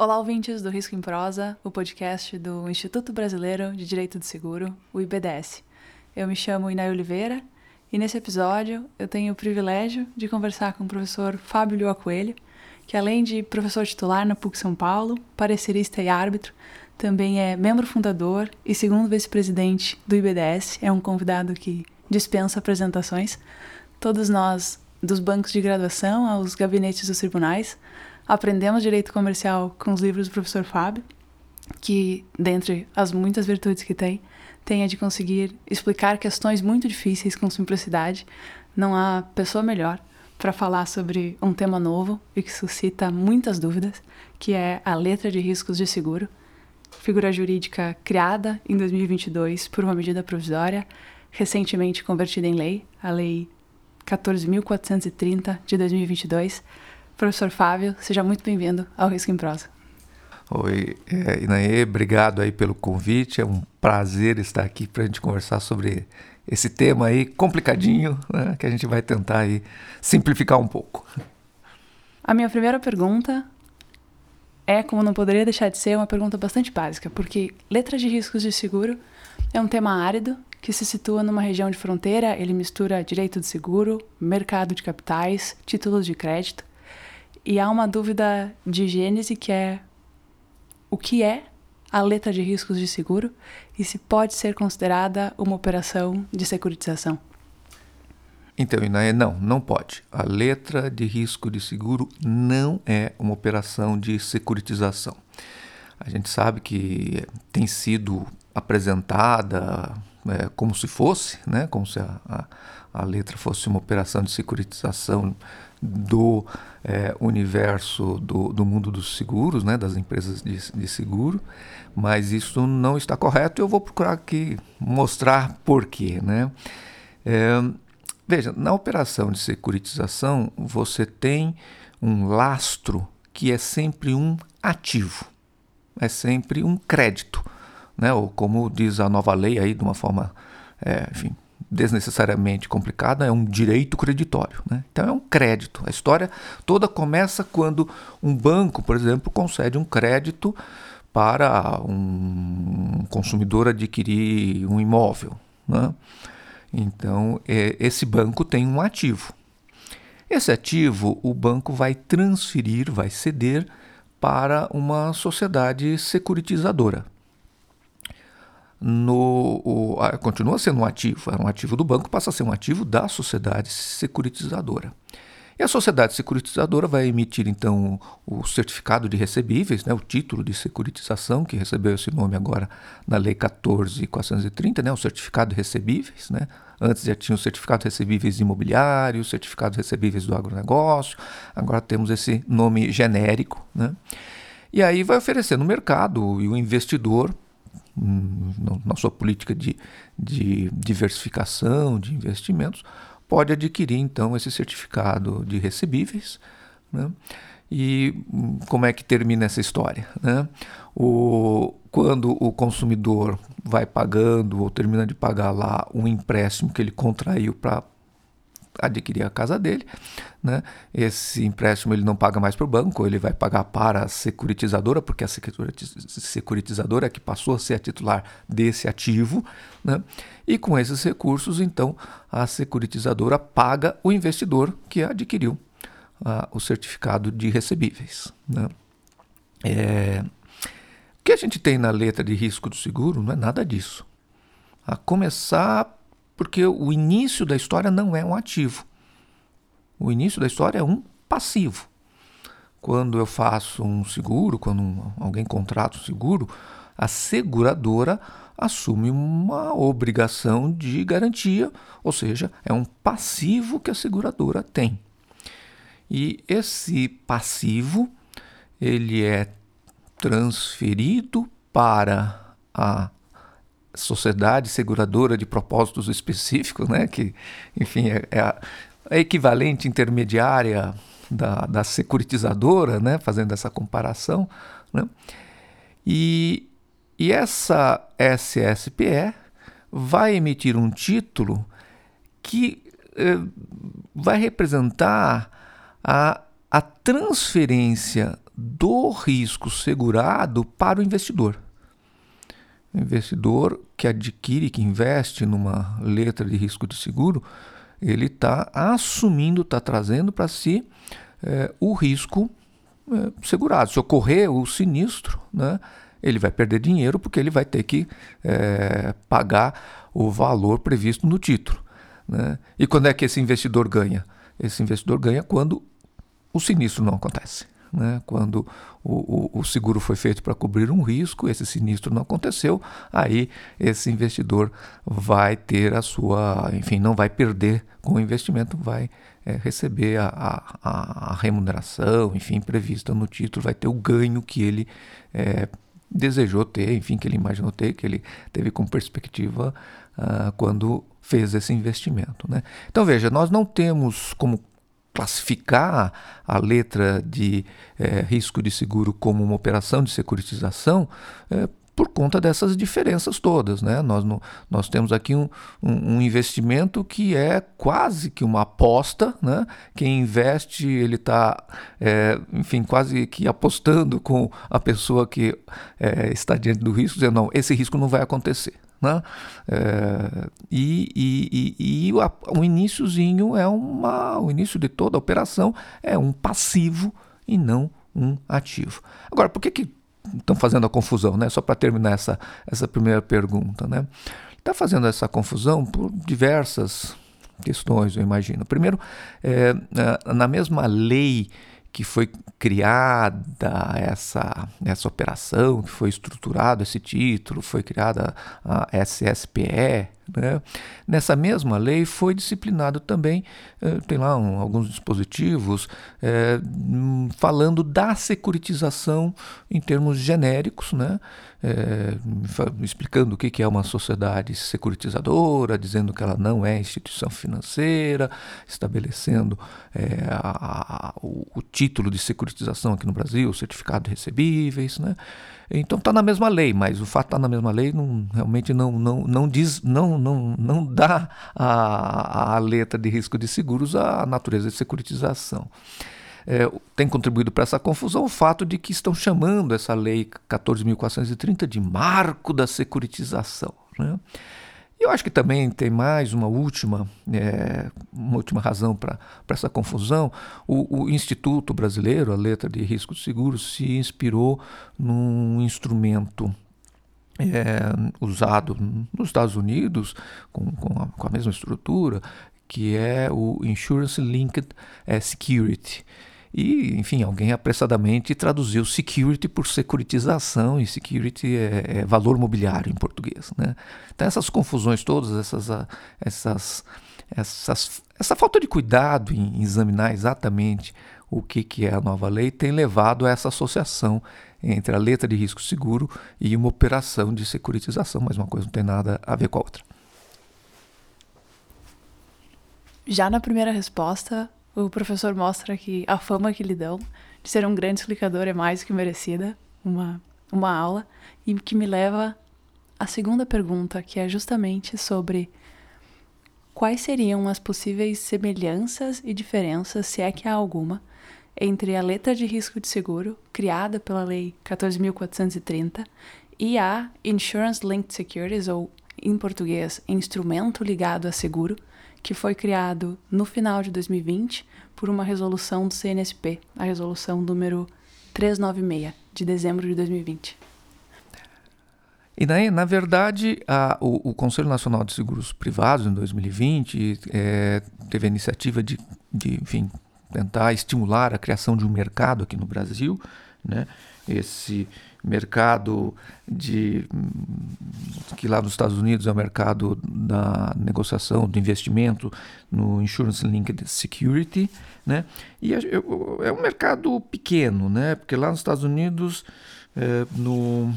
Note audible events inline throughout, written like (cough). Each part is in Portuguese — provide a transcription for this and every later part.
Olá, ouvintes do Risco em Prosa, o podcast do Instituto Brasileiro de Direito do Seguro, o IBDS. Eu me chamo Inay Oliveira e nesse episódio eu tenho o privilégio de conversar com o professor Fábio Lua Coelho, que além de professor titular na PUC São Paulo, parecerista e árbitro, também é membro fundador e segundo vice-presidente do IBDS, é um convidado que dispensa apresentações. Todos nós, dos bancos de graduação aos gabinetes dos tribunais, aprendemos direito comercial com os livros do professor Fábio, que, dentre as muitas virtudes que tem, tem a de conseguir explicar questões muito difíceis com simplicidade. Não há pessoa melhor para falar sobre um tema novo e que suscita muitas dúvidas, que é a letra de riscos de seguro, figura jurídica criada em 2022 por uma medida provisória, recentemente convertida em lei, a Lei 14.430 de 2022, Professor Fábio, seja muito bem-vindo ao Risco em Prosa. Oi, é, Inaê, obrigado aí pelo convite. É um prazer estar aqui para a gente conversar sobre esse tema aí complicadinho, né, que a gente vai tentar aí simplificar um pouco. A minha primeira pergunta é, como não poderia deixar de ser, uma pergunta bastante básica, porque letra de riscos de seguro é um tema árido que se situa numa região de fronteira, ele mistura direito de seguro, mercado de capitais, títulos de crédito e há uma dúvida de gênese que é o que é a letra de riscos de seguro e se pode ser considerada uma operação de securitização. Então, Inaê, não, não pode. A letra de risco de seguro não é uma operação de securitização. A gente sabe que tem sido apresentada é, como se fosse, né, como se a, a, a letra fosse uma operação de securitização do é, universo do, do, mundo dos seguros, né, das empresas de, de, seguro, mas isso não está correto eu vou procurar aqui mostrar por quê. Né? É, veja, na operação de securitização você tem um lastro que é sempre um ativo, é sempre um crédito, né? ou como diz a nova lei aí de uma forma, é, enfim, desnecessariamente complicada, é um direito creditório. Né? Então é um crédito. A história toda começa quando um banco, por exemplo, concede um crédito para um consumidor adquirir um imóvel. Né? Então é, esse banco tem um ativo. Esse ativo o banco vai transferir, vai ceder para uma sociedade securitizadora no, o, a, continua sendo um ativo, era um ativo do banco, passa a ser um ativo da sociedade securitizadora. E a sociedade securitizadora vai emitir então o certificado de recebíveis, né, o título de securitização, que recebeu esse nome agora na Lei 14.430, né, o certificado de recebíveis. Né? Antes já tinha o certificado de recebíveis imobiliário, o certificado de recebíveis do agronegócio, agora temos esse nome genérico. Né? E aí vai oferecer no mercado e o investidor na sua política de, de diversificação de investimentos, pode adquirir então esse certificado de recebíveis. Né? E hum, como é que termina essa história? Né? O, quando o consumidor vai pagando ou termina de pagar lá um empréstimo que ele contraiu para adquirir a casa dele, né? Esse empréstimo ele não paga mais para o banco, ele vai pagar para a securitizadora, porque a securitizadora é que passou a ser a titular desse ativo, né? E com esses recursos, então, a securitizadora paga o investidor que adquiriu o certificado de recebíveis, né? É... O que a gente tem na letra de risco do seguro não é nada disso. A começar porque o início da história não é um ativo. O início da história é um passivo. Quando eu faço um seguro, quando um, alguém contrata um seguro, a seguradora assume uma obrigação de garantia, ou seja, é um passivo que a seguradora tem. E esse passivo ele é transferido para a sociedade seguradora de propósitos específicos, né? que, enfim, é, é a, a, equivalente intermediária da, da securitizadora, né? fazendo essa comparação. Né? E, e essa SSPE vai emitir um título que eh, vai representar a, a transferência do risco segurado para o investidor. Investidor que adquire, que investe numa letra de risco de seguro, ele está assumindo, está trazendo para si é, o risco é, segurado. Se ocorrer o sinistro, né, ele vai perder dinheiro porque ele vai ter que é, pagar o valor previsto no título. Né? E quando é que esse investidor ganha? Esse investidor ganha quando o sinistro não acontece. Né? Quando o, o, o, seguro foi feito para cobrir um risco, esse sinistro não aconteceu, aí esse investidor vai ter a sua, enfim, não vai perder com o investimento, vai é, receber a, a, a, remuneração, enfim, prevista no título, vai ter o ganho que ele é, desejou ter, enfim, que ele imaginou ter, que ele teve como perspectiva uh, quando fez esse investimento. Né? Então veja, nós não temos como classificar a letra de é, risco de seguro como uma operação de securitização é, por conta dessas diferenças todas. Né? Nós, no, nós temos aqui um, um, um, investimento que é quase que uma aposta. Né? Quem investe, ele está, é, enfim, quase que apostando com a pessoa que está diante do risco, dizendo, não, esse risco não vai acontecer. Né? É, e, e, e, e o, iníciozinho é uma. O início de toda a operação é um passivo e não um ativo. Agora, por que, que estão fazendo a confusão? Né? Só para terminar essa, essa primeira pergunta. Né? Está fazendo essa confusão por diversas questões, eu imagino. Primeiro, é, na mesma lei que foi criada essa, essa operação, que foi estruturado esse título, foi criada a SSPE, né? Nessa mesma lei foi disciplinado também, eh, tem lá um, alguns dispositivos eh, falando da securitização em termos genéricos, né? Eh, explicando o que é uma sociedade securitizadora, dizendo que ela não é instituição financeira, estabelecendo a, a, o, o, título de securitização aqui no Brasil, certificado de recebíveis, né? Então está na mesma lei, mas o fato de estar tá na mesma lei não, realmente não, não, não diz, não, não, não dá a, a letra de risco de seguros a natureza de securitização. É, tem contribuído para essa confusão o fato de que estão chamando essa lei 14.430 de marco da securitização. Né? Eu acho que também tem mais uma última, é, uma última razão para essa confusão. O, o, Instituto Brasileiro, a letra de risco de seguro, se inspirou num instrumento é, usado nos Estados Unidos, com, com, a, com, a, mesma estrutura, que é o Insurance Linked Security. E, enfim, alguém apressadamente traduziu security por securitização, e security é, é valor mobiliário em português. Né? Então, essas confusões todas, essas, ah, essas, essas, essa falta de cuidado em examinar exatamente o que, que é a nova lei tem levado a essa associação entre a letra de risco seguro e uma operação de securitização, mas uma coisa não tem nada a ver com a outra. Já na primeira resposta, o professor mostra que a fama que lhe dão de ser um grande explicador é mais que merecida, uma, uma aula, e que me leva à segunda pergunta, que é justamente sobre quais seriam as possíveis semelhanças e diferenças, se é que há alguma, entre a letra de risco de seguro, criada pela Lei 14.430, e a Insurance Linked Securities, ou em português, instrumento ligado a seguro, que foi criado no final de 2020 por uma resolução do CNSP, a resolução número 396, de dezembro de 2020. E daí, na verdade, a, o, o, Conselho Nacional de Seguros Privados, em 2020, é, teve a iniciativa de, de, enfim, tentar estimular a criação de um mercado aqui no Brasil, né? Esse mercado de que lá nos Estados Unidos é o mercado da negociação do investimento no insurance linked security, né? E é, um mercado pequeno, né? Porque lá nos Estados Unidos é, no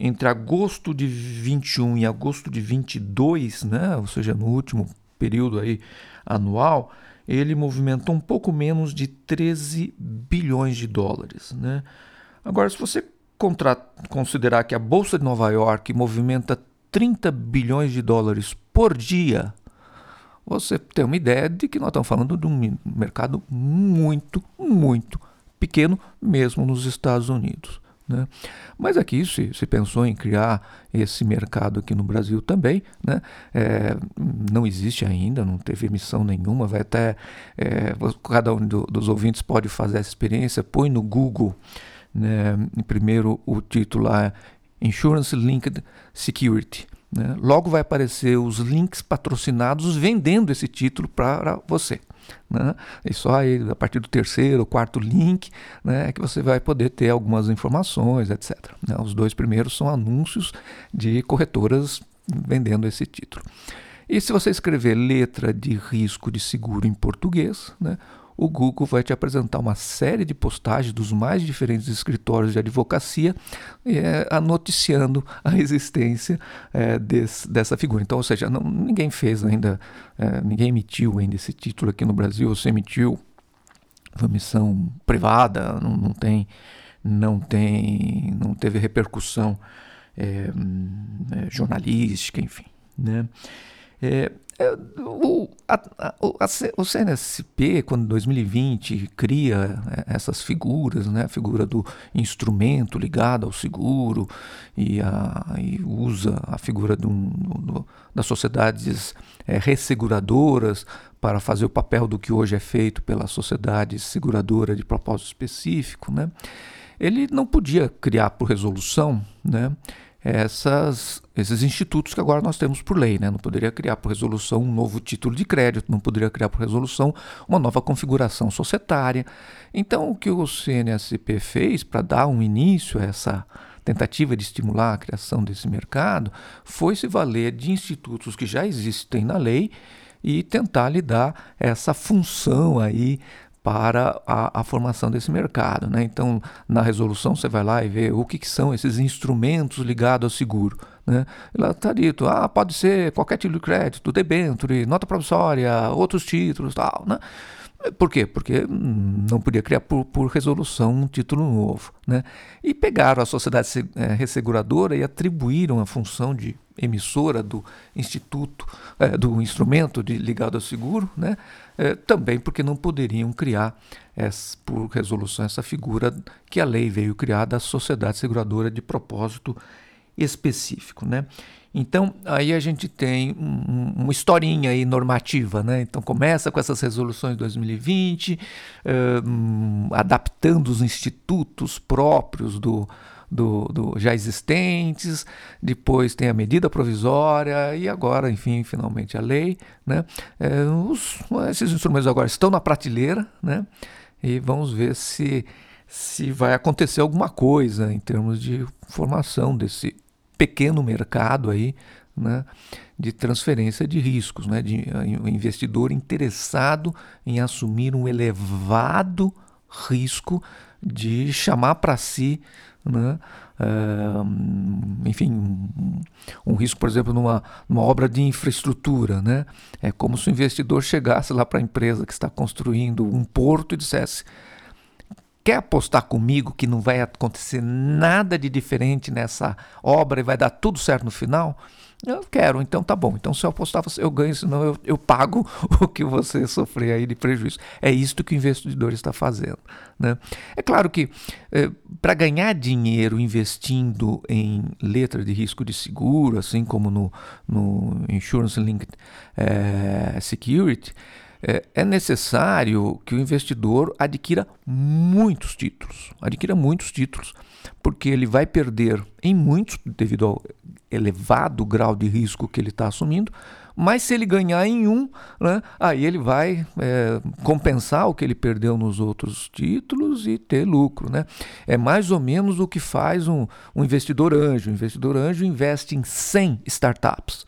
entre agosto de 21 e agosto de 22, né? Ou seja, no último período aí anual, ele movimentou um pouco menos de 13 bilhões de dólares, né? Agora, se você considerar que a Bolsa de Nova York movimenta 30 bilhões de dólares por dia, você tem uma ideia de que nós estamos falando de um mercado muito, muito pequeno, mesmo nos Estados Unidos. Né? Mas aqui se, se, pensou em criar esse mercado aqui no Brasil também. Né? É, não existe ainda, não teve emissão nenhuma. Vai até é, cada um do, dos ouvintes pode fazer essa experiência. Põe no Google, né, primeiro o título lá, Insurance Linked Security. Né? Logo vai aparecer os links patrocinados vendendo esse título para você. Né? E só aí, a partir do terceiro ou quarto link né, é que você vai poder ter algumas informações, etc. Né? Os dois primeiros são anúncios de corretoras vendendo esse título. E se você escrever letra de risco de seguro em português, né, o Google vai te apresentar uma série de postagens dos mais diferentes escritórios de advocacia é, noticiando a (laughs) existência é, desse, dessa figura. Então, ou seja, não, ninguém fez ainda, é, ninguém emitiu ainda esse título aqui no Brasil, ou se emitiu, foi missão privada, não, não tem, não tem, não teve repercussão é, jornalística, enfim, né? É, o, a, a, o CNSP, quando em 2020 cria é, essas figuras, né, a figura do instrumento ligado ao seguro e, a, e usa a figura do, do, das sociedades é, resseguradoras para fazer o papel do que hoje é feito pela sociedade seguradora de propósito específico, né, ele não podia criar por resolução né, essas, esses institutos que agora nós temos por lei. Né? Não poderia criar por resolução um novo título de crédito, não poderia criar por resolução uma nova configuração societária. Então, o que o CNSP fez para dar um início a essa tentativa de estimular a criação desse mercado foi se valer de institutos que já existem na lei e tentar lhe dar essa função aí para a, a, formação desse mercado. Né? Então, na resolução, você vai lá e vê o que, que são esses instrumentos ligados ao seguro. Né? Lá está dito, ah, pode ser qualquer título de crédito, debênture, nota promissória, outros títulos, tal. Né? Por quê? Porque não podia criar por, por resolução um título novo. Né? E pegaram a sociedade é, resseguradora e atribuíram a função de emissora do instituto, é, do instrumento de, ligado ao seguro, né? É, também porque não poderiam criar essa, por resolução essa figura que a lei veio criar da sociedade seguradora de propósito específico. Né? Então, aí a gente tem um, uma historinha aí normativa, né? Então, começa com essas resoluções de 2020, um, adaptando os institutos próprios do, do, do, já existentes, depois tem a medida provisória e agora, enfim, finalmente a lei. Né? É, os, esses instrumentos agora estão na prateleira né? e vamos ver se, se vai acontecer alguma coisa em termos de formação desse pequeno mercado aí, né, de transferência de riscos, né, de um investidor interessado em assumir um elevado risco de chamar para si, né, uh, enfim, um, um, risco, por exemplo, numa, numa obra de infraestrutura. Né? É como se o investidor chegasse lá para a empresa que está construindo um porto e dissesse: Quer apostar comigo que não vai acontecer nada de diferente nessa obra e vai dar tudo certo no final? Eu quero, então tá bom. Então se eu apostar, eu ganho, senão eu, eu pago (laughs) o que você sofrer aí de prejuízo. É isto que o investidor está fazendo. Né? É claro que é, para ganhar dinheiro investindo em letra de risco de seguro, assim como no, no Insurance Linked é, Security, é, é necessário que o investidor adquira muitos títulos, adquira muitos títulos, porque ele vai perder em muitos devido ao elevado grau de risco que ele está assumindo, mas se ele ganhar em um, né, aí ele vai é, compensar o que ele perdeu nos outros títulos e ter lucro. Né? É mais ou menos o que faz um, um investidor anjo. O investidor anjo investe em 100 startups.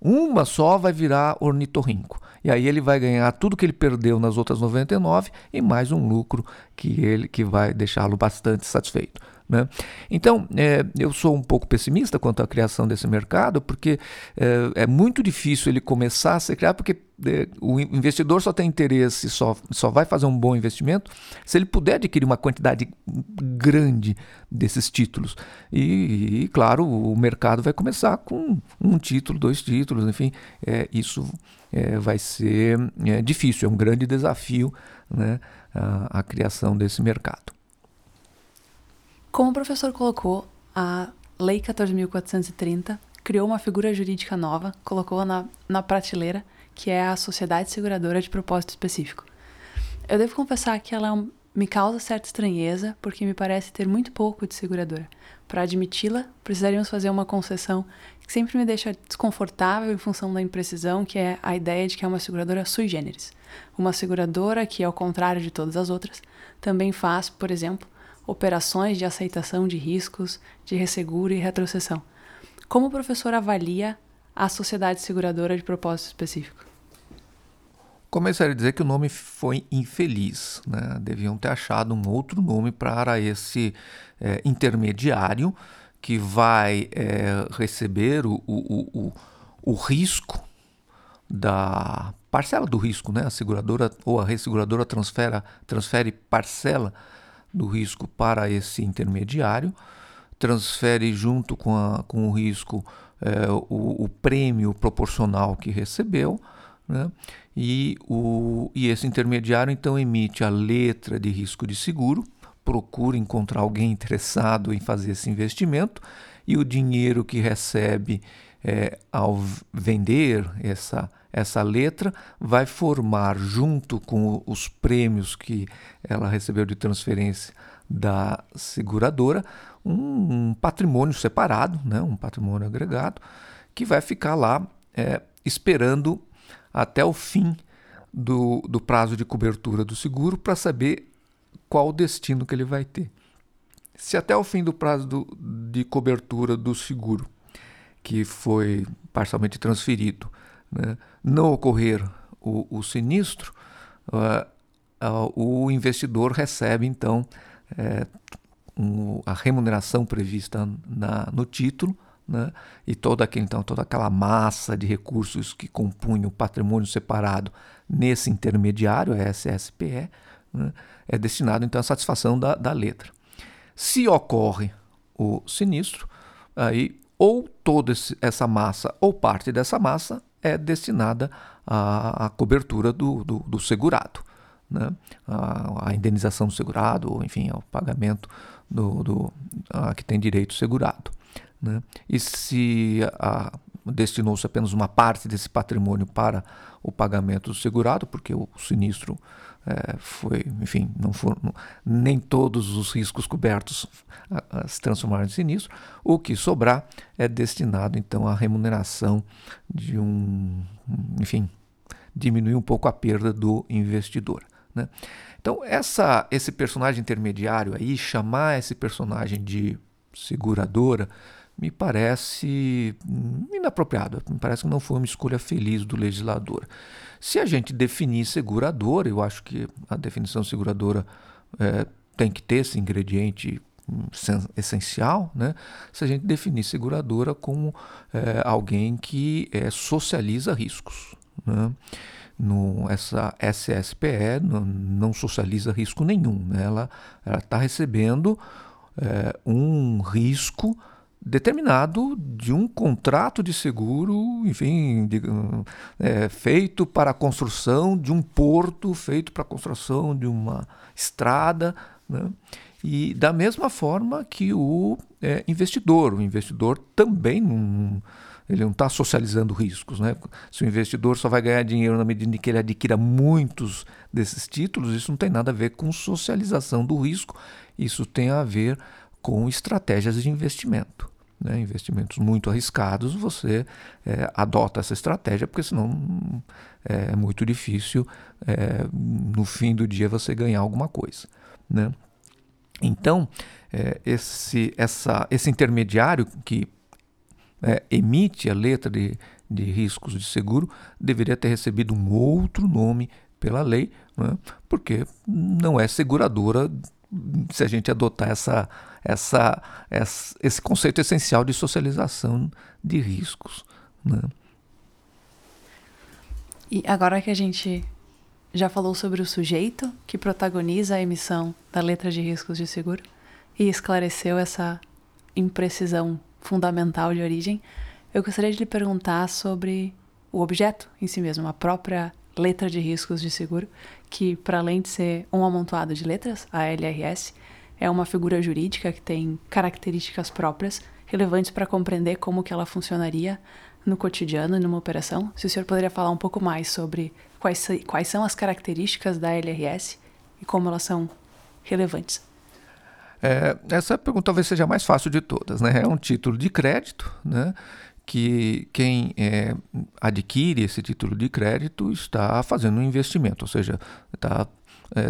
Uma só vai virar ornitorrinco. E aí ele vai ganhar tudo que ele perdeu nas outras 99 e mais um lucro que ele que vai deixá-lo bastante satisfeito. Né? Então, é, eu sou um pouco pessimista quanto à criação desse mercado, porque é, é muito difícil ele começar a ser criado, porque é, o investidor só tem interesse, só, só vai fazer um bom investimento se ele puder adquirir uma quantidade grande desses títulos. E, e claro, o mercado vai começar com um título, dois títulos, enfim, é, isso é, vai ser é, difícil, é um grande desafio né, a, a criação desse mercado. Como o professor colocou, a Lei 14.430 criou uma figura jurídica nova, colocou na, na prateleira, que é a Sociedade Seguradora de Propósito Específico. Eu devo confessar que ela é me causa certa estranheza, porque me parece ter muito pouco de seguradora. Para admiti-la, precisaríamos fazer uma concessão que sempre me deixa desconfortável em função da imprecisão, que é a ideia de que é uma seguradora sui generis. Uma seguradora que, ao contrário de todas as outras, também faz, por exemplo, operações de aceitação de riscos, de resseguro e retrocessão. Como o professor avalia a sociedade seguradora de propósito específico? Começaria a dizer que o nome foi infeliz. Né? Deviam ter achado um outro nome para esse é, intermediário que vai é, receber o, o, o, o risco da parcela do risco, né? A seguradora ou a resseguradora transfere, transfere parcela do risco para esse intermediário, transfere junto com, a, com o risco é, o, o, prêmio proporcional que recebeu, né? e, o, e esse intermediário então emite a letra de risco de seguro, procura encontrar alguém interessado em fazer esse investimento, e o dinheiro que recebe é, ao vender essa essa letra vai formar, junto com os prêmios que ela recebeu de transferência da seguradora, um, patrimônio separado, né, um patrimônio agregado, que vai ficar lá é, esperando até o fim do, do prazo de cobertura do seguro para saber qual o destino que ele vai ter. Se até o fim do prazo do, de cobertura do seguro, que foi parcialmente transferido, né, não ocorrer o, o sinistro, uh, uh, o investidor recebe então é, um, a remuneração prevista na, no título né, e toda, aquele, então, toda aquela massa de recursos que compunha o patrimônio separado nesse intermediário, SSPE, né, é destinado então à satisfação da, da letra. Se ocorre o sinistro, aí ou toda essa massa ou parte dessa massa é destinada à, à cobertura do, do, do segurado, né? a, indenização do segurado, ou enfim, ao pagamento do, do a, que tem direito segurado. Né? E se destinou-se apenas uma parte desse patrimônio para o pagamento do segurado, porque o sinistro é, foi, enfim, não foram, nem todos os riscos cobertos a, se transformaram em sinistro. O que sobrar é destinado então à remuneração de um, enfim, diminuir um pouco a perda do investidor. Né? Então, essa, esse personagem intermediário aí, chamar esse personagem de seguradora, me parece inapropriado, me parece que não foi uma escolha feliz do legislador. Se a gente definir seguradora, eu acho que a definição seguradora é, tem que ter esse ingrediente hum, essencial, né? se a gente definir seguradora como é, alguém que é, socializa riscos. Né? No, essa SSPE não, não socializa risco nenhum, né? ela está recebendo é, um risco determinado de um contrato de seguro, enfim, de, é, feito para a construção de um porto, feito para a construção de uma estrada, né? e da mesma forma que o é, investidor, o investidor também não, ele não está socializando riscos, né? Se o investidor só vai ganhar dinheiro na medida em que ele adquira muitos desses títulos, isso não tem nada a ver com socialização do risco, isso tem a ver com estratégias de investimento né, investimentos muito arriscados, você é, adota essa estratégia, porque senão é, é muito difícil é, no fim do dia você ganhar alguma coisa. Né? Então, é, esse, essa, esse intermediário que é, emite a letra de, de riscos de seguro deveria ter recebido um outro nome pela lei, né? porque não é seguradora se a gente adotar essa, essa, essa, esse conceito essencial de socialização de riscos. Né? E agora que a gente já falou sobre o sujeito que protagoniza a emissão da letra de riscos de seguro e esclareceu essa imprecisão fundamental de origem, eu gostaria de lhe perguntar sobre o objeto em si mesmo, a própria letra de riscos de seguro, que para além de ser um amontoado de letras, a LRS, é uma figura jurídica que tem características próprias, relevantes para compreender como que ela funcionaria no cotidiano, numa operação. Se o senhor poderia falar um pouco mais sobre quais, quais são as características da LRS e como elas são relevantes. É, essa pergunta talvez seja a mais fácil de todas. Né? É um título de crédito, né? que quem é, adquire esse título de crédito está fazendo um investimento, ou seja, está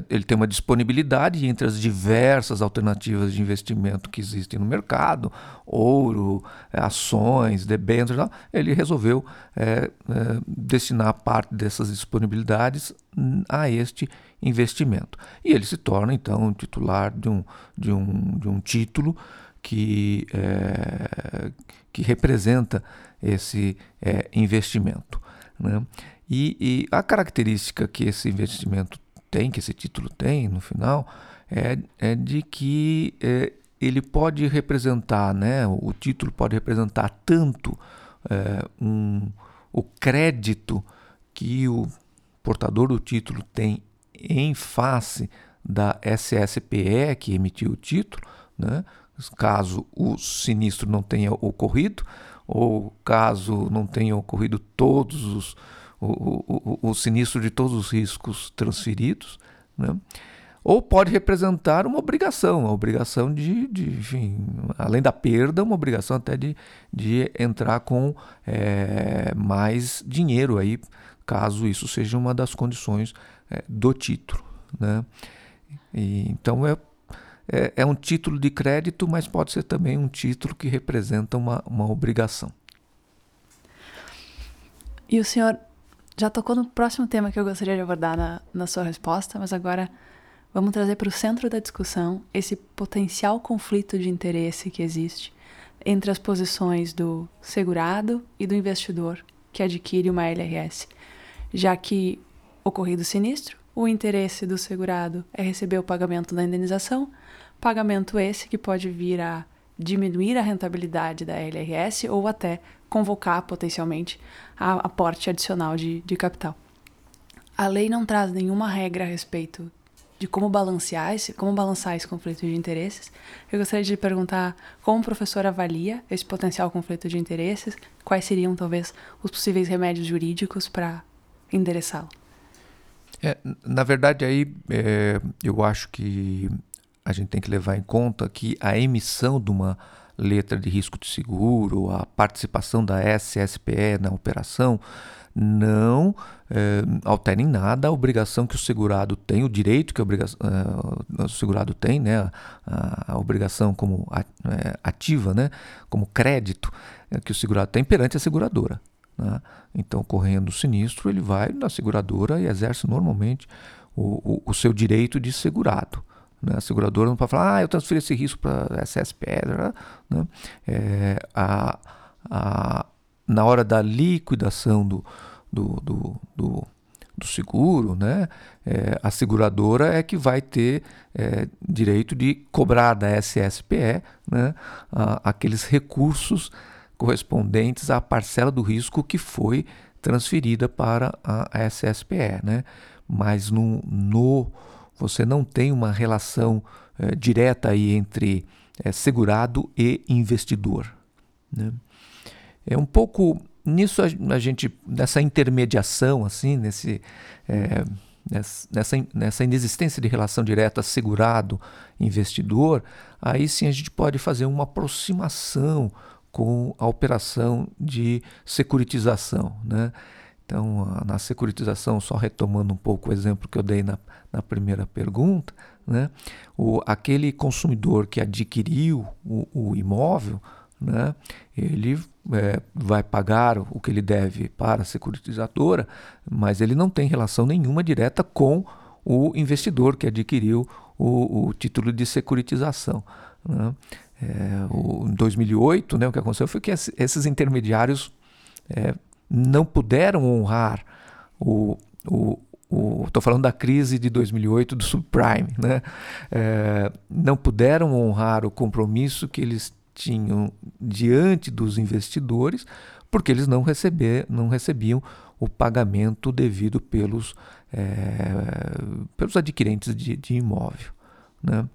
ele tem uma disponibilidade entre as diversas alternativas de investimento que existem no mercado, ouro, é, ações, debêntures, ele resolveu é, é, destinar parte dessas disponibilidades a este investimento. E ele se torna, então, titular de um, de um, de um título que, é, que representa esse é, investimento. Né? E, e a característica que esse investimento tem, que esse título tem no final, é, é de que é, ele pode representar, né, o título pode representar tanto é, um, o crédito que o portador do título tem em face da SSPE que emitiu o título, né, caso o sinistro não tenha ocorrido, ou caso não tenha ocorrido todos os o, o, o sinistro de todos os riscos transferidos, né? ou pode representar uma obrigação, a obrigação de, de enfim, além da perda, uma obrigação até de, de entrar com é, mais dinheiro aí, caso isso seja uma das condições é, do título. Né? E, então é, é, é, um título de crédito, mas pode ser também um título que representa uma, uma obrigação. E o senhor já tocou no próximo tema que eu gostaria de abordar na, na sua resposta, mas agora vamos trazer para o centro da discussão esse potencial conflito de interesse que existe entre as posições do segurado e do investidor que adquire uma LRS, já que, ocorrido o sinistro, o interesse do segurado é receber o pagamento da indenização, pagamento esse que pode vir a diminuir a rentabilidade da LRS ou até convocar potencialmente a aporte adicional de, de capital. A lei não traz nenhuma regra a respeito de como balancear esse, como balançar esse conflito de interesses. Eu gostaria de perguntar como o professor avalia esse potencial conflito de interesses, quais seriam talvez os possíveis remédios jurídicos para endereçá-lo. É, na verdade, aí é, eu acho que a gente tem que levar em conta que a emissão de uma letra de risco de seguro, a participação da SSPE na operação, não é, altera em nada a obrigação que o segurado tem, o direito que obriga, é, o segurado tem, né, a, a obrigação como é, ativa, né, como crédito que o segurado tem perante a seguradora. Né? Então, correndo o sinistro, ele vai na seguradora e exerce normalmente o, o, o seu direito de segurado. Né? A seguradora não pode falar, ah, eu transferi esse risco para a SSP. Né? É, a, a, na hora da liquidação do, do, do, do, do seguro, né? É, a seguradora é que vai ter é, direito de cobrar da SSPE né? A, aqueles recursos correspondentes à parcela do risco que foi transferida para a SSPE. Né? Mas no, no você não tem uma relação é, direta aí entre é, segurado e investidor. Né? É um pouco nisso a, a, gente nessa intermediação assim nesse é, nessa, nessa inexistência de relação direta segurado investidor aí sim a gente pode fazer uma aproximação com a operação de securitização né então, na securitização, só retomando um pouco o exemplo que eu dei na, na primeira pergunta, né? o, aquele consumidor que adquiriu o, o imóvel, né? ele é, vai pagar o que ele deve para a securitizadora, mas ele não tem relação nenhuma direta com o investidor que adquiriu o, o título de securitização. Né? É, o, em 2008, né, o que aconteceu foi que esses intermediários é, não puderam honrar o, o, Estou falando da crise de 2008 do subprime, né? É, não puderam honrar o compromisso que eles tinham diante dos investidores, porque eles não, receber, não recebiam o pagamento devido pelos, é, pelos adquirentes de, de imóvel. Né?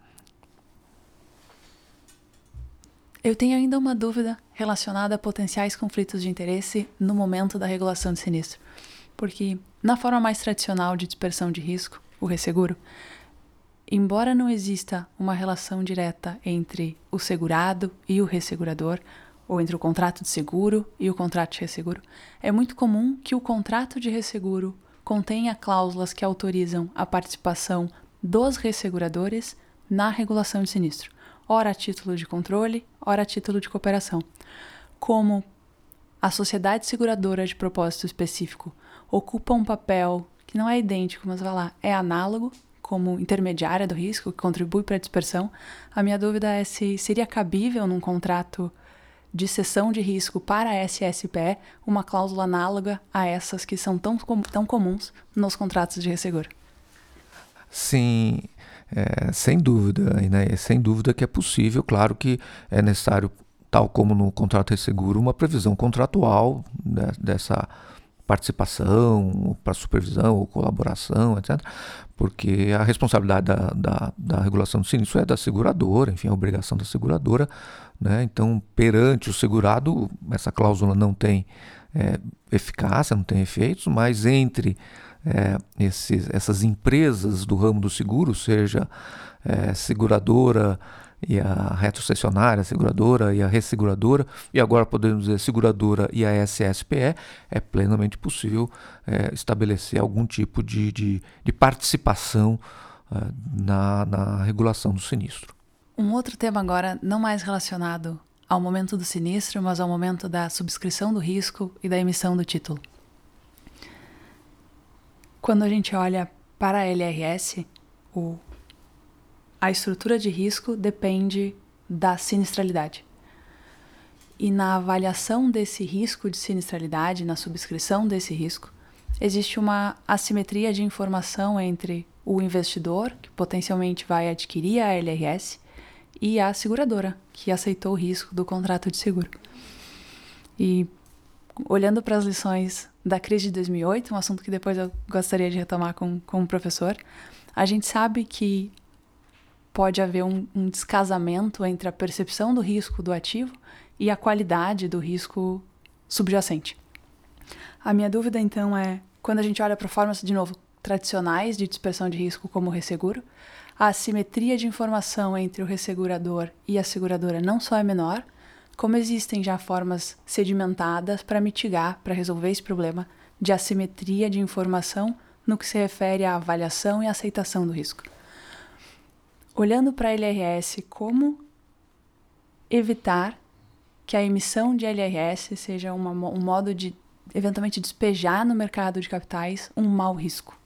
Eu tenho ainda uma dúvida relacionada a potenciais conflitos de interesse no momento da regulação de sinistro. Porque, na forma mais tradicional de dispersão de risco, o resseguro, embora não exista uma relação direta entre o segurado e o ressegurador, ou entre o contrato de seguro e o contrato de resseguro, é muito comum que o contrato de resseguro contenha cláusulas que autorizam a participação dos resseguradores na regulação de sinistro, ora a título de controle, ora a título de cooperação. Como a sociedade seguradora de propósito específico ocupa um papel que não é idêntico, mas vai lá, é análogo como intermediária do risco, que contribui para a dispersão, a minha dúvida é se seria cabível num contrato de cessão de risco para a SSPE uma cláusula análoga a essas que são tão, tão comuns nos contratos de resseguro. Sim, é, sem dúvida, né? sem dúvida que é possível, claro que é necessário, tal como no contrato de seguro, uma previsão contratual né, dessa participação, para supervisão ou colaboração, etc. Porque a responsabilidade da, da, da, regulação do sinistro é da seguradora, enfim, a obrigação da seguradora. Né? Então, perante o segurado, essa cláusula não tem é, eficácia, não tem efeitos, mas entre é, esses, essas empresas do ramo do seguro, seja é, seguradora, e a retrocessionária, a seguradora e a resseguradora, e agora podemos dizer seguradora e a SSPE, é plenamente possível é, estabelecer algum tipo de, de, de participação é, na, na regulação do sinistro. Um outro tema agora, não mais relacionado ao momento do sinistro, mas ao momento da subscrição do risco e da emissão do título. Quando a gente olha para a LRS, o a estrutura de risco depende da sinistralidade. E na avaliação desse risco de sinistralidade, na subscrição desse risco, existe uma assimetria de informação entre o investidor, que potencialmente vai adquirir a LRS, e a seguradora, que aceitou o risco do contrato de seguro. E olhando para as lições da crise de 2008, um assunto que depois eu gostaria de retomar com, com o professor, a gente sabe que pode haver um, um descasamento entre a percepção do risco do ativo e a qualidade do risco subjacente. A minha dúvida então é, quando a gente olha para formas de novo tradicionais de dispersão de risco como o resseguro, a assimetria de informação entre o ressegurador e a seguradora não só é menor, como existem já formas sedimentadas para mitigar, para resolver esse problema de assimetria de informação no que se refere à avaliação e aceitação do risco olhando para a LRS, como evitar que a emissão de LRS seja uma, um modo de eventualmente despejar no mercado de capitais um mau risco?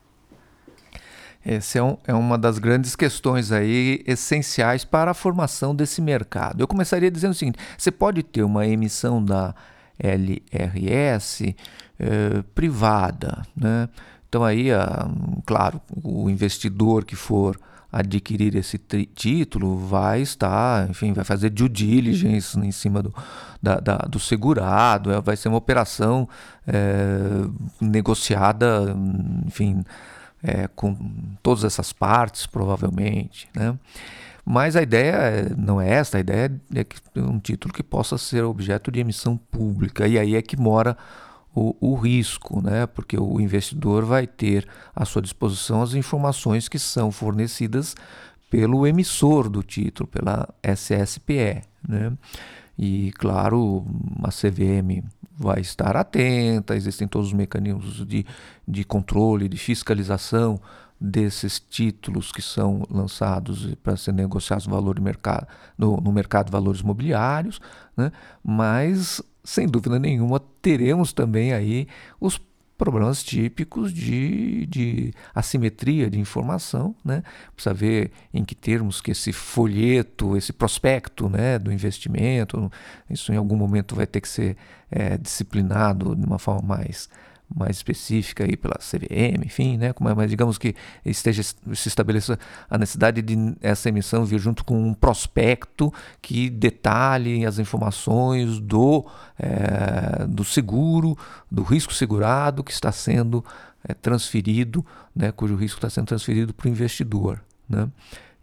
Essa é, um, é, uma das grandes questões aí essenciais para a formação desse mercado. Eu começaria dizendo o seguinte: você pode ter uma emissão da LRS eh, privada, né? Então aí, ah, claro, o investidor que for adquirir esse título vai estar, enfim, vai fazer due diligence em cima do, da, da, do segurado, é, vai ser uma operação é, negociada, enfim, é, com todas essas partes, provavelmente, né? Mas a ideia não é esta, a ideia é que é um título que possa ser objeto de emissão pública, e aí é que mora o, o, risco, né? porque o investidor vai ter à sua disposição as informações que são fornecidas pelo emissor do título, pela SSPE. Né? E, claro, a CVM vai estar atenta, existem todos os mecanismos de, de controle, de fiscalização desses títulos que são lançados para ser negociados no, valor mercado, no, no mercado de valores mobiliários, né? mas sem dúvida nenhuma, teremos também aí os problemas típicos de, de assimetria de informação, né? Precisa ver em que termos que esse folheto, esse prospecto, né, do investimento, isso em algum momento vai ter que ser é, disciplinado de uma forma mais mais específica aí pela CVM, enfim, né? Mas digamos que esteja se estabeleça a necessidade de essa emissão vir junto com um prospecto que detalhe as informações do, é, do seguro, do risco segurado que está sendo é, transferido, né? Cujo risco está sendo transferido para o investidor, né?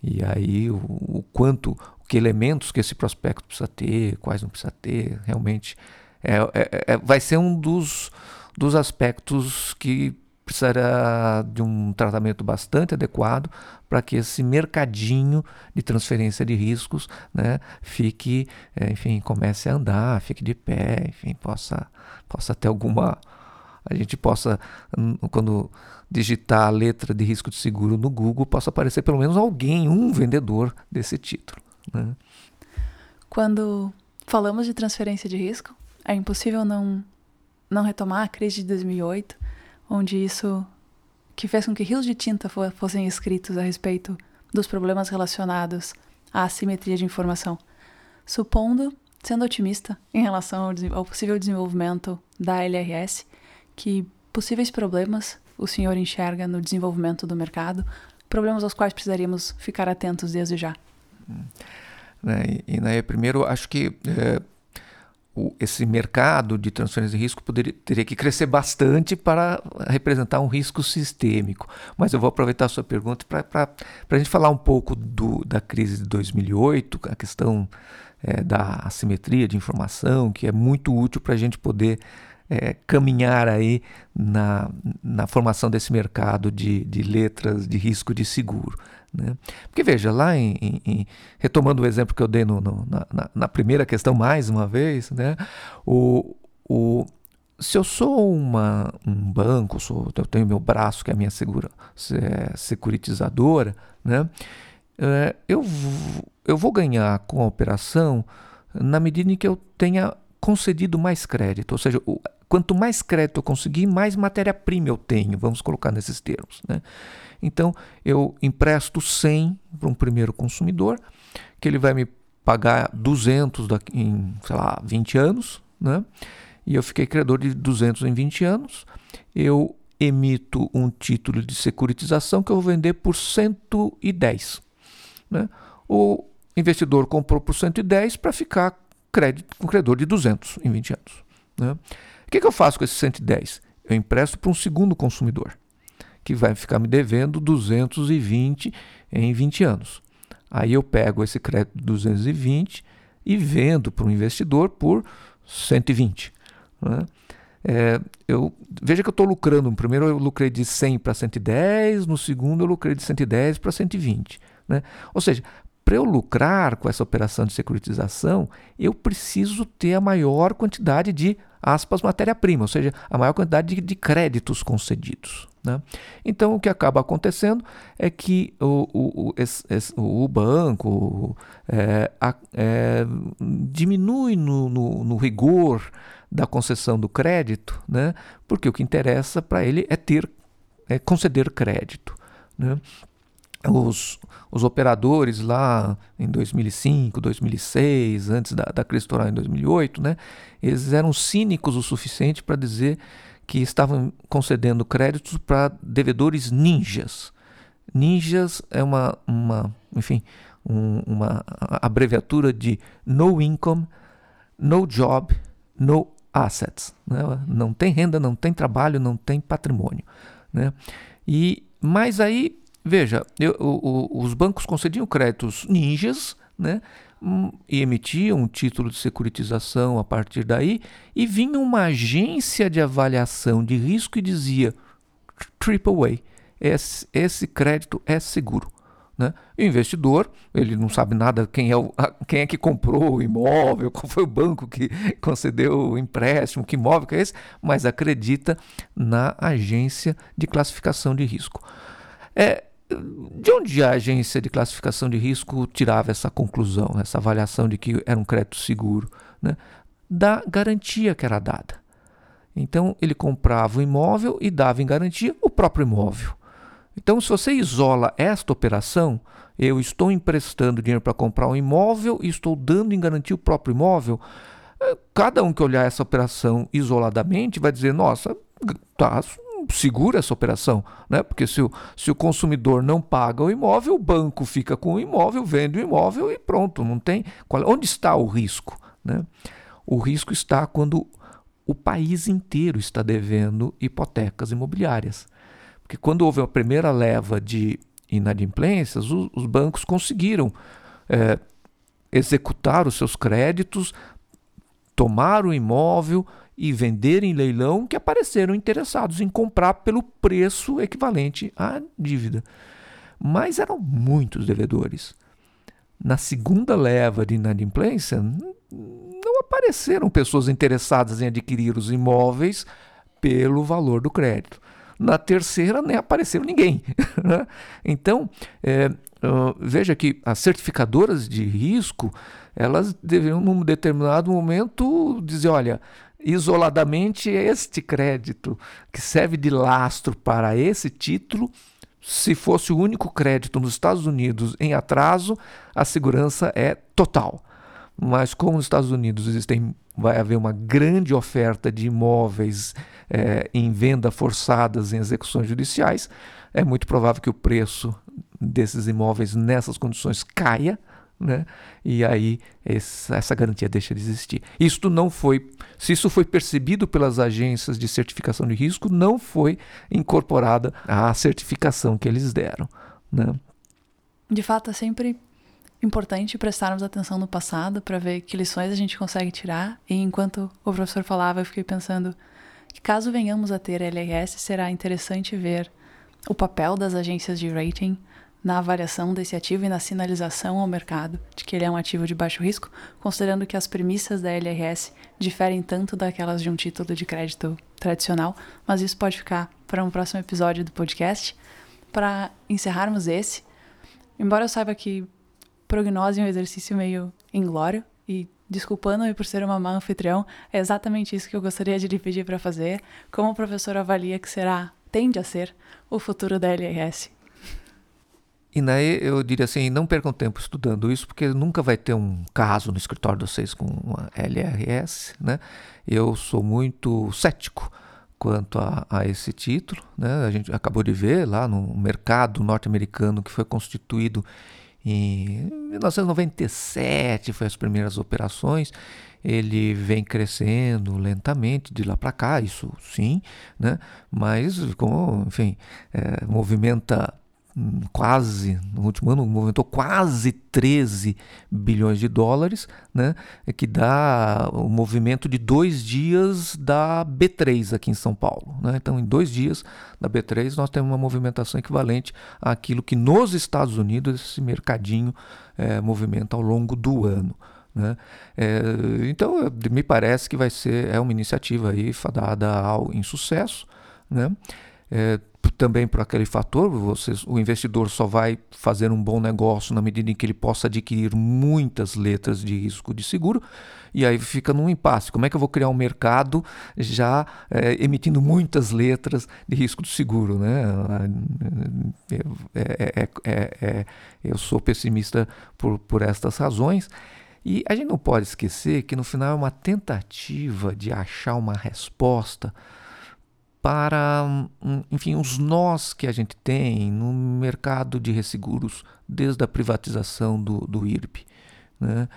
E aí o, o quanto que elementos que esse prospecto precisa ter, quais não precisa ter, realmente é, é, é, vai ser um dos, dos aspectos que precisará de um tratamento bastante adequado para que esse mercadinho de transferência de riscos né, fique, é, enfim, comece a andar, fique de pé, enfim, possa, possa ter alguma. A gente possa, quando digitar a letra de risco de seguro no Google, possa aparecer pelo menos alguém, um vendedor desse título. Né? Quando falamos de transferência de risco, é impossível não, não retomar a crise de 2008, onde isso que fez com que rios de tinta fossem escritos a respeito dos problemas relacionados à assimetria de informação. Supondo, sendo otimista em relação ao, ao possível desenvolvimento da LRS, que possíveis problemas o senhor enxerga no desenvolvimento do mercado, problemas aos quais precisaríamos ficar atentos desde já? Hum. Né, e, e, né, primeiro, acho que é, o, esse mercado de transferência de risco poderia, teria que crescer bastante para representar um risco sistêmico. Mas eu vou aproveitar a sua pergunta para a gente falar um pouco do, da crise de 2008, a questão é, da assimetria de informação, que é muito útil para a gente poder é, caminhar aí na, na formação desse mercado de, de letras de risco de seguro. Né? Porque veja, lá em, em, em, retomando o exemplo que eu dei no, no, na, na, primeira questão mais uma vez, né? o, o, se eu sou uma, um banco, sou, eu tenho meu braço que é a minha segura, é, securitizadora, né? É, eu, eu vou ganhar com a operação na medida em que eu tenha concedido mais crédito, ou seja, o, quanto mais crédito eu conseguir, mais matéria-prima eu tenho, vamos colocar nesses termos. Né? Então, eu empresto 100 para um primeiro consumidor, que ele vai me pagar 200 em, sei lá, 20 anos, né? e eu fiquei credor de 200 em 20 anos. Eu emito um título de securitização que eu vou vender por 110. Né? O investidor comprou por 110 para ficar crédito, com credor de 200 em 20 anos. Né? O que, que eu faço com esses 110? Eu empresto para um segundo consumidor que vai ficar me devendo 220 em 20 anos. Aí eu pego esse crédito de 220 e vendo para um investidor por 120. Né? É, eu, veja que eu estou lucrando. No primeiro eu lucrei de 100 para 110, no segundo eu lucrei de 110 para 120. Né? Ou seja, para eu lucrar com essa operação de securitização, eu preciso ter a maior quantidade de aspas matéria-prima, ou seja, a maior quantidade de, de créditos concedidos. Né? Então, o que acaba acontecendo é que o, o, esse, o banco é, é, diminui no, no, no, rigor da concessão do crédito, né? porque o que interessa para ele é ter, é conceder crédito. Né? Os, os operadores lá em 2005, 2006, antes da, da crise em 2008, né? eles eram cínicos o suficiente para dizer que estavam concedendo créditos para devedores ninjas. Ninjas é uma, uma enfim, um, uma abreviatura de no income, no job, no assets. Né? Não tem renda, não tem trabalho, não tem patrimônio. Né? E, mas aí, veja, eu, o, o, os bancos concediam créditos ninjas, né? e emitia um título de securitização a partir daí, e vinha uma agência de avaliação de risco e dizia: triple A, esse, esse crédito é seguro. Né? O investidor, ele não sabe nada quem é, o, quem é que comprou o imóvel, qual foi o banco que concedeu o empréstimo, que imóvel que é esse, mas acredita na agência de classificação de risco. É, de onde a agência de classificação de risco tirava essa conclusão, essa avaliação de que era um crédito seguro? Né? Da garantia que era dada. Então, ele comprava o imóvel e dava em garantia o próprio imóvel. Então, se você isola esta operação, eu estou emprestando dinheiro para comprar um imóvel e estou dando em garantia o próprio imóvel, eh, cada um que olhar essa operação isoladamente vai dizer: nossa, tá segura essa operação, né? Porque se o, se o consumidor não paga o imóvel, o banco fica com o imóvel, vende o imóvel e pronto, não tem. Qual, onde está o risco? Né? O risco está quando o país inteiro está devendo hipotecas imobiliárias. Porque quando houve a primeira leva de inadimplências, os, os bancos conseguiram é, executar os seus créditos, tomar o imóvel e vender em leilão que apareceram interessados em comprar pelo preço equivalente à dívida. Mas eram muitos devedores. Na segunda leva de inadimplência, não apareceram pessoas interessadas em adquirir os imóveis pelo valor do crédito. Na terceira, nem apareceu ninguém. (laughs) Né? então, é, uh, veja que as certificadoras de risco, elas deveriam, num determinado momento, dizer: olha, isoladamente, este crédito que serve de lastro para esse título se fosse o único crédito nos Estados Unidos em atraso, a segurança é total. Mas como nos Estados Unidos existem, vai haver uma grande oferta de imóveis é, em venda forçadas em execuções judiciais, é muito provável que o preço desses imóveis nessas condições caia, né? E aí essa, garantia deixa de existir. Isto não foi, se isso foi percebido pelas agências de certificação de risco, não foi incorporada à certificação que eles deram, né? De fato, é sempre importante prestarmos atenção no passado para ver que lições a gente consegue tirar. E enquanto o professor falava, eu fiquei pensando que caso venhamos a ter LRS, será interessante ver o papel das agências de rating na avaliação desse ativo e na sinalização ao mercado de que ele é um ativo de baixo risco, considerando que as premissas da LRS diferem tanto daquelas de um título de crédito tradicional, mas isso pode ficar para um próximo episódio do podcast. Para encerrarmos esse, embora eu saiba que prognose é um exercício meio inglório e desculpando-me por ser uma má anfitrião, é exatamente isso que eu gostaria de lhe pedir para fazer. Como o professor avalia que será, tende a ser, o futuro da LRS? E daí eu diria assim, não percam tempo estudando isso, porque nunca vai ter um caso no escritório de vocês com uma LRS, né? Eu sou muito cético quanto a, a, esse título, né? A gente acabou de ver lá no mercado norte-americano que foi constituído em 1997, foi as primeiras operações. Ele vem crescendo lentamente de lá para cá, isso sim, né? Mas como, enfim, é, movimenta quase, no último ano, movimentou quase 13 bilhões de dólares, né, que dá o movimento de dois dias da B3 aqui em São Paulo. Né? Então, em dois dias da B3, nós temos uma movimentação equivalente àquilo que nos Estados Unidos esse mercadinho é, movimenta ao longo do ano. Né? É, então, me parece que vai ser é uma iniciativa aí fadada ao insucesso. Né? É, também por aquele fator, vocês, o investidor só vai fazer um bom negócio na medida em que ele possa adquirir muitas letras de risco de seguro, e aí fica num impasse. Como é que eu vou criar um mercado já é, emitindo muitas letras de risco de seguro? Né? É, é, eu sou pessimista por, por estas razões. E a gente não pode esquecer que no final é uma tentativa de achar uma resposta para, hum, enfim, os nós que a gente tem no mercado de resseguros desde a privatização do, do IRP. Né?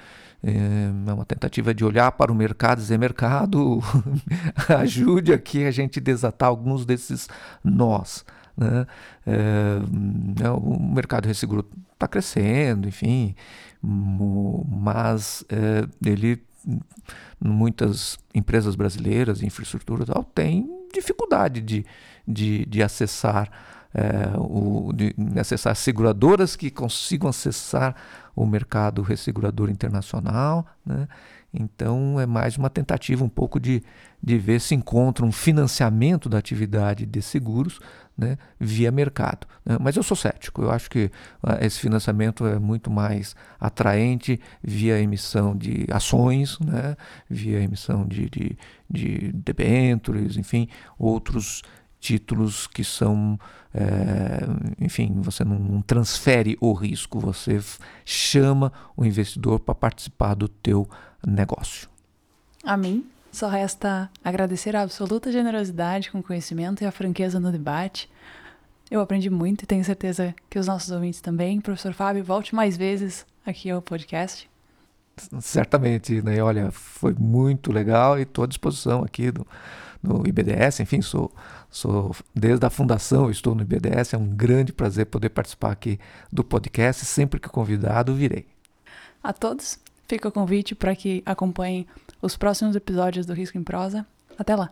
É, é uma tentativa de olhar para o mercado e dizer: mercado, (laughs) ajude aqui a gente desatar alguns desses nós. Né? É, né, o mercado de resseguro está crescendo, enfim, mas é, ele, muitas empresas brasileiras, infraestrutura tal, tem dificuldade de, de, de acessar é, o, de, acessar seguradoras que consigam acessar o mercado ressegurador internacional. Né? Então é mais uma tentativa um pouco de, de ver se encontra um financiamento da atividade de seguros né, via mercado. Né? Mas eu sou cético, eu acho que uh, esse financiamento é muito mais atraente via emissão de ações, né, via emissão de, de, de debêntures, enfim, outros títulos que são, é, enfim, você não transfere o risco, você chama o investidor para participar do teu negócio. A mim, só resta agradecer a absoluta generosidade com o conhecimento e a franqueza no debate. Eu aprendi muito e tenho certeza que os nossos ouvintes também. Professor Fábio, volte mais vezes aqui ao podcast. Certamente, né? Olha, foi muito legal e estou à disposição aqui do, no IBDS. Enfim, sou, sou desde a fundação estou no IBDS. É um grande prazer poder participar aqui do podcast. Sempre que convidado, virei. a todos. Fica o convite para que acompanhem os próximos episódios do Risco em Prosa. Até lá!